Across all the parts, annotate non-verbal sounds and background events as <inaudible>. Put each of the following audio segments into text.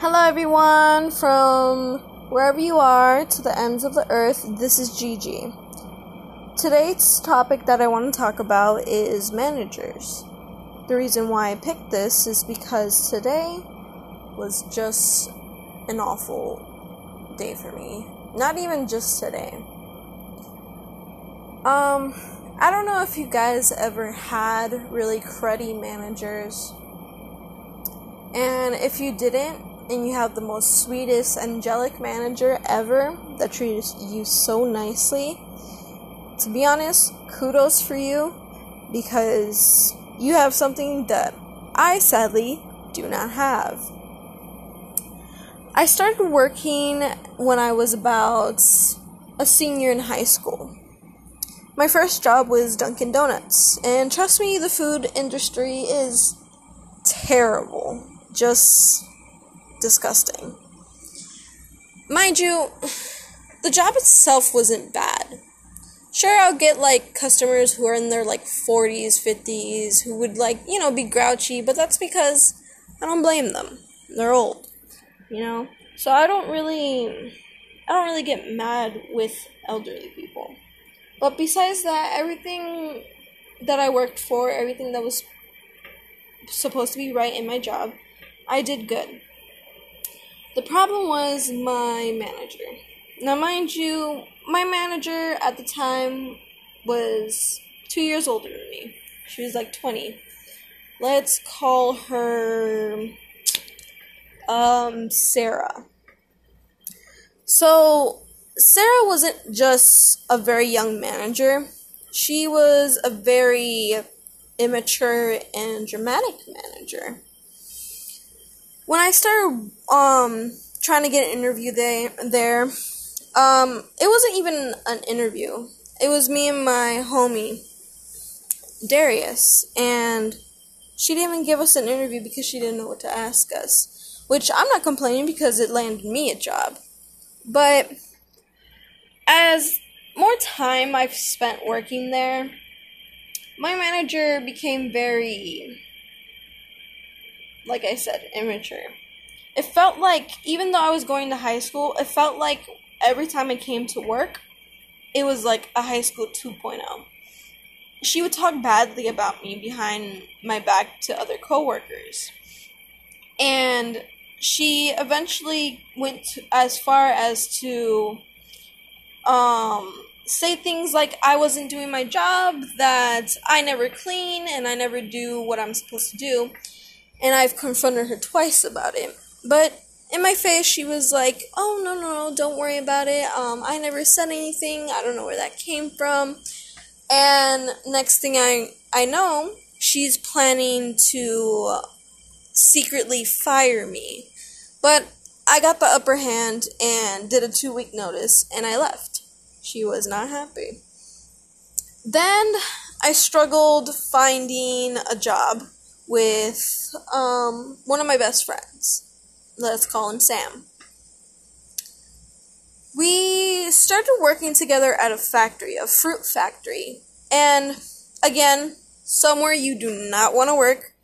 Hello, everyone, from wherever you are to the ends of the earth. This is Gigi. Today's topic that I want to talk about is managers. The reason why I picked this is because today was just an awful day for me. Not even just today. Um, I don't know if you guys ever had really cruddy managers. And if you didn't, and you have the most sweetest, angelic manager ever that treats you so nicely, to be honest, kudos for you because you have something that I sadly do not have. I started working when I was about a senior in high school. My first job was Dunkin' Donuts, and trust me, the food industry is terrible. Just disgusting. Mind you, the job itself wasn't bad. Sure, I'll get like customers who are in their like 40s, 50s, who would like, you know, be grouchy, but that's because I don't blame them. They're old, you know? So I don't really I don't really get mad with elderly people. But besides that, everything that I worked for, everything that was supposed to be right in my job, I did good. The problem was my manager. Now, mind you, my manager at the time was two years older than me. She was like 20. Let's call her um, Sarah. So, Sarah wasn't just a very young manager, she was a very immature and dramatic manager. When I started um, trying to get an interview there, there um, it wasn't even an interview. It was me and my homie, Darius, and she didn't even give us an interview because she didn't know what to ask us. Which I'm not complaining because it landed me a job. But as more time I've spent working there, my manager became very, like I said, immature. It felt like, even though I was going to high school, it felt like every time I came to work, it was like a high school 2.0. She would talk badly about me behind my back to other coworkers. And she eventually went to, as far as to um, say things like I wasn't doing my job, that I never clean and I never do what I'm supposed to do. And I've confronted her twice about it. But in my face, she was like, "Oh no, no, no, don't worry about it. Um, I never said anything. I don't know where that came from." And next thing I I know, she's planning to secretly fire me. But I got the upper hand and did a two week notice, and I left. She was not happy. Then I struggled finding a job with um, one of my best friends. Let's call him Sam. We started working together at a factory, a fruit factory. And again, somewhere you do not want to work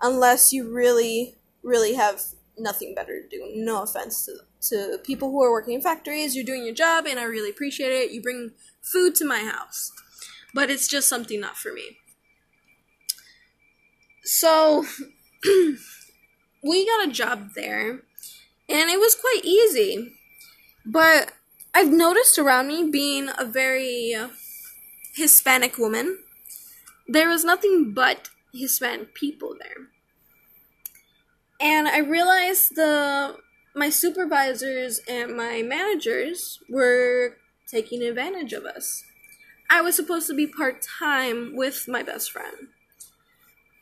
unless you really, really have nothing better to do. No offense to, to people who are working in factories. You're doing your job, and I really appreciate it. You bring food to my house. But it's just something not for me. So, <clears throat> we got a job there, and it was quite easy. But I've noticed around me being a very Hispanic woman, there was nothing but Hispanic people there. And I realized the my supervisors and my managers were taking advantage of us. I was supposed to be part time with my best friend.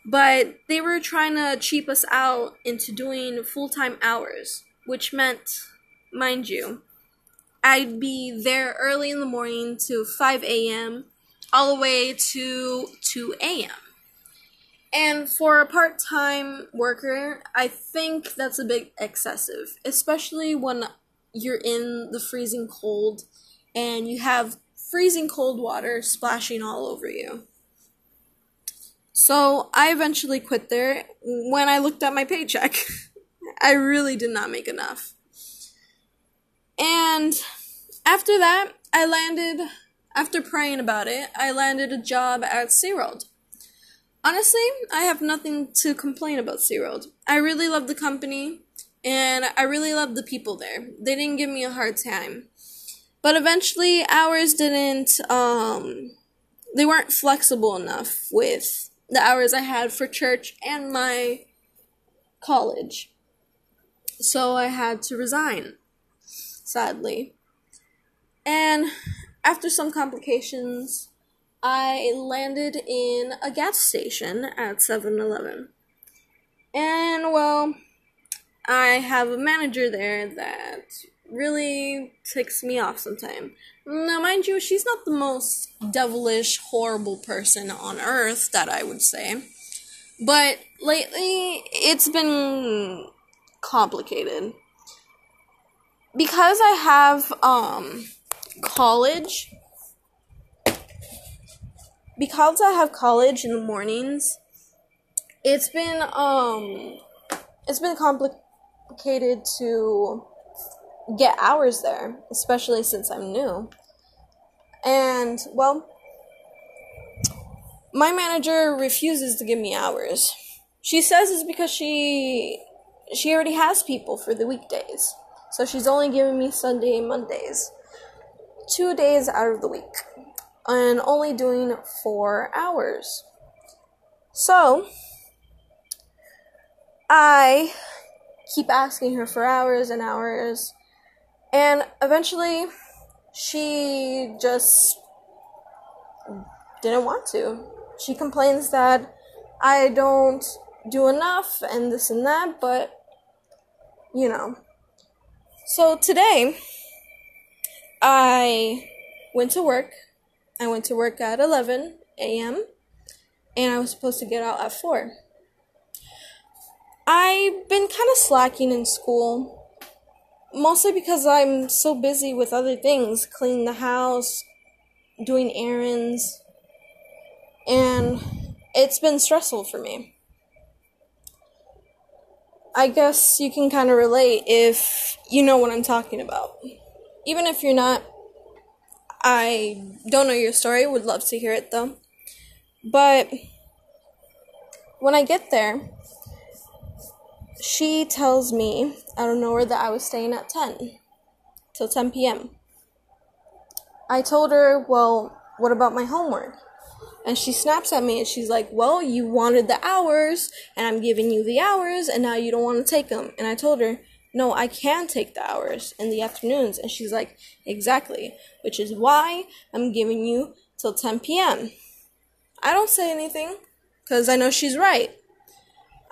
But they were trying to cheap us out into doing full time hours, which meant, mind you, I'd be there early in the morning to 5 a.m., all the way to 2 a.m. And for a part time worker, I think that's a bit excessive, especially when you're in the freezing cold and you have freezing cold water splashing all over you. So I eventually quit there when I looked at my paycheck. <laughs> I really did not make enough. And after that, I landed, after praying about it, I landed a job at SeaWorld. Honestly, I have nothing to complain about SeaWorld. I really love the company, and I really love the people there. They didn't give me a hard time. But eventually, hours didn't, um, they weren't flexible enough with the hours I had for church and my college. So I had to resign, sadly. And after some complications, I landed in a gas station at 7 Eleven. And well, I have a manager there that really ticks me off sometimes. Now, mind you, she's not the most devilish, horrible person on earth that I would say. But lately, it's been complicated. Because I have, um, college, because I have college in the mornings, it's been, um, it's been complicated to get hours there, especially since I'm new. And, well, my manager refuses to give me hours. She says it's because she she already has people for the weekdays. So she's only giving me Sunday and Mondays. 2 days out of the week and only doing 4 hours. So, I keep asking her for hours and hours and eventually, she just didn't want to. She complains that I don't do enough and this and that, but you know. So today, I went to work. I went to work at 11 a.m. and I was supposed to get out at 4. I've been kind of slacking in school mostly because I'm so busy with other things, cleaning the house, doing errands, and it's been stressful for me. I guess you can kind of relate if you know what I'm talking about. Even if you're not, I don't know your story, would love to hear it though. But when I get there, she tells me out of nowhere that I was staying at 10 till 10 p.m. I told her, Well, what about my homework? And she snaps at me and she's like, Well, you wanted the hours, and I'm giving you the hours, and now you don't want to take them. And I told her, No, I can take the hours in the afternoons. And she's like, Exactly, which is why I'm giving you till 10 p.m. I don't say anything because I know she's right.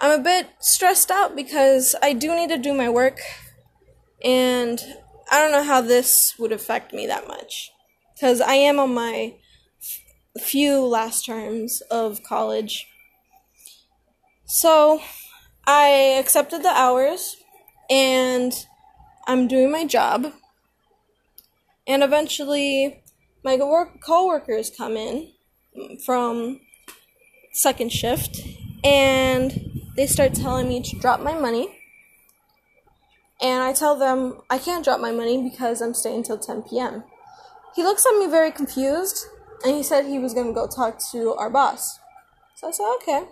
I'm a bit stressed out because I do need to do my work, and I don't know how this would affect me that much. Because I am on my f- few last terms of college. So, I accepted the hours, and I'm doing my job. And eventually, my co workers come in from second shift, and they start telling me to drop my money. And I tell them I can't drop my money because I'm staying till 10 p.m. He looks at me very confused and he said he was going to go talk to our boss. So I said, okay.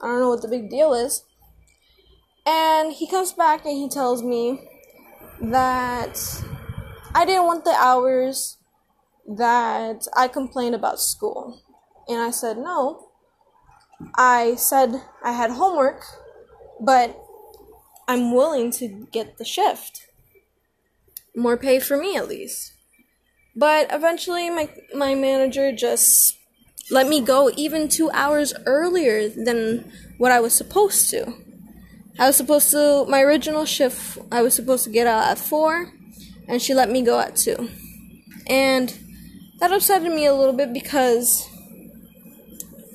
I don't know what the big deal is. And he comes back and he tells me that I didn't want the hours that I complained about school. And I said, no, I said I had homework, but I'm willing to get the shift. More pay for me at least. But eventually my my manager just let me go even 2 hours earlier than what I was supposed to. I was supposed to my original shift I was supposed to get out at 4 and she let me go at 2. And that upset me a little bit because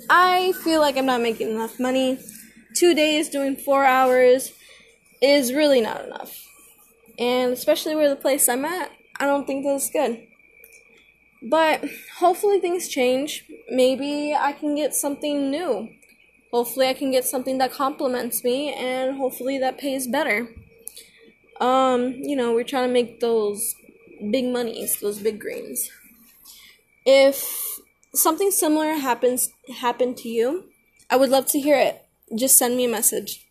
I feel like I'm not making enough money. Two days doing four hours is really not enough. And especially where the place I'm at, I don't think that's good. But hopefully things change. Maybe I can get something new. hopefully I can get something that complements me and hopefully that pays better. Um, you know, we're trying to make those big monies, those big greens. If something similar happens happened to you, I would love to hear it. Just send me a message.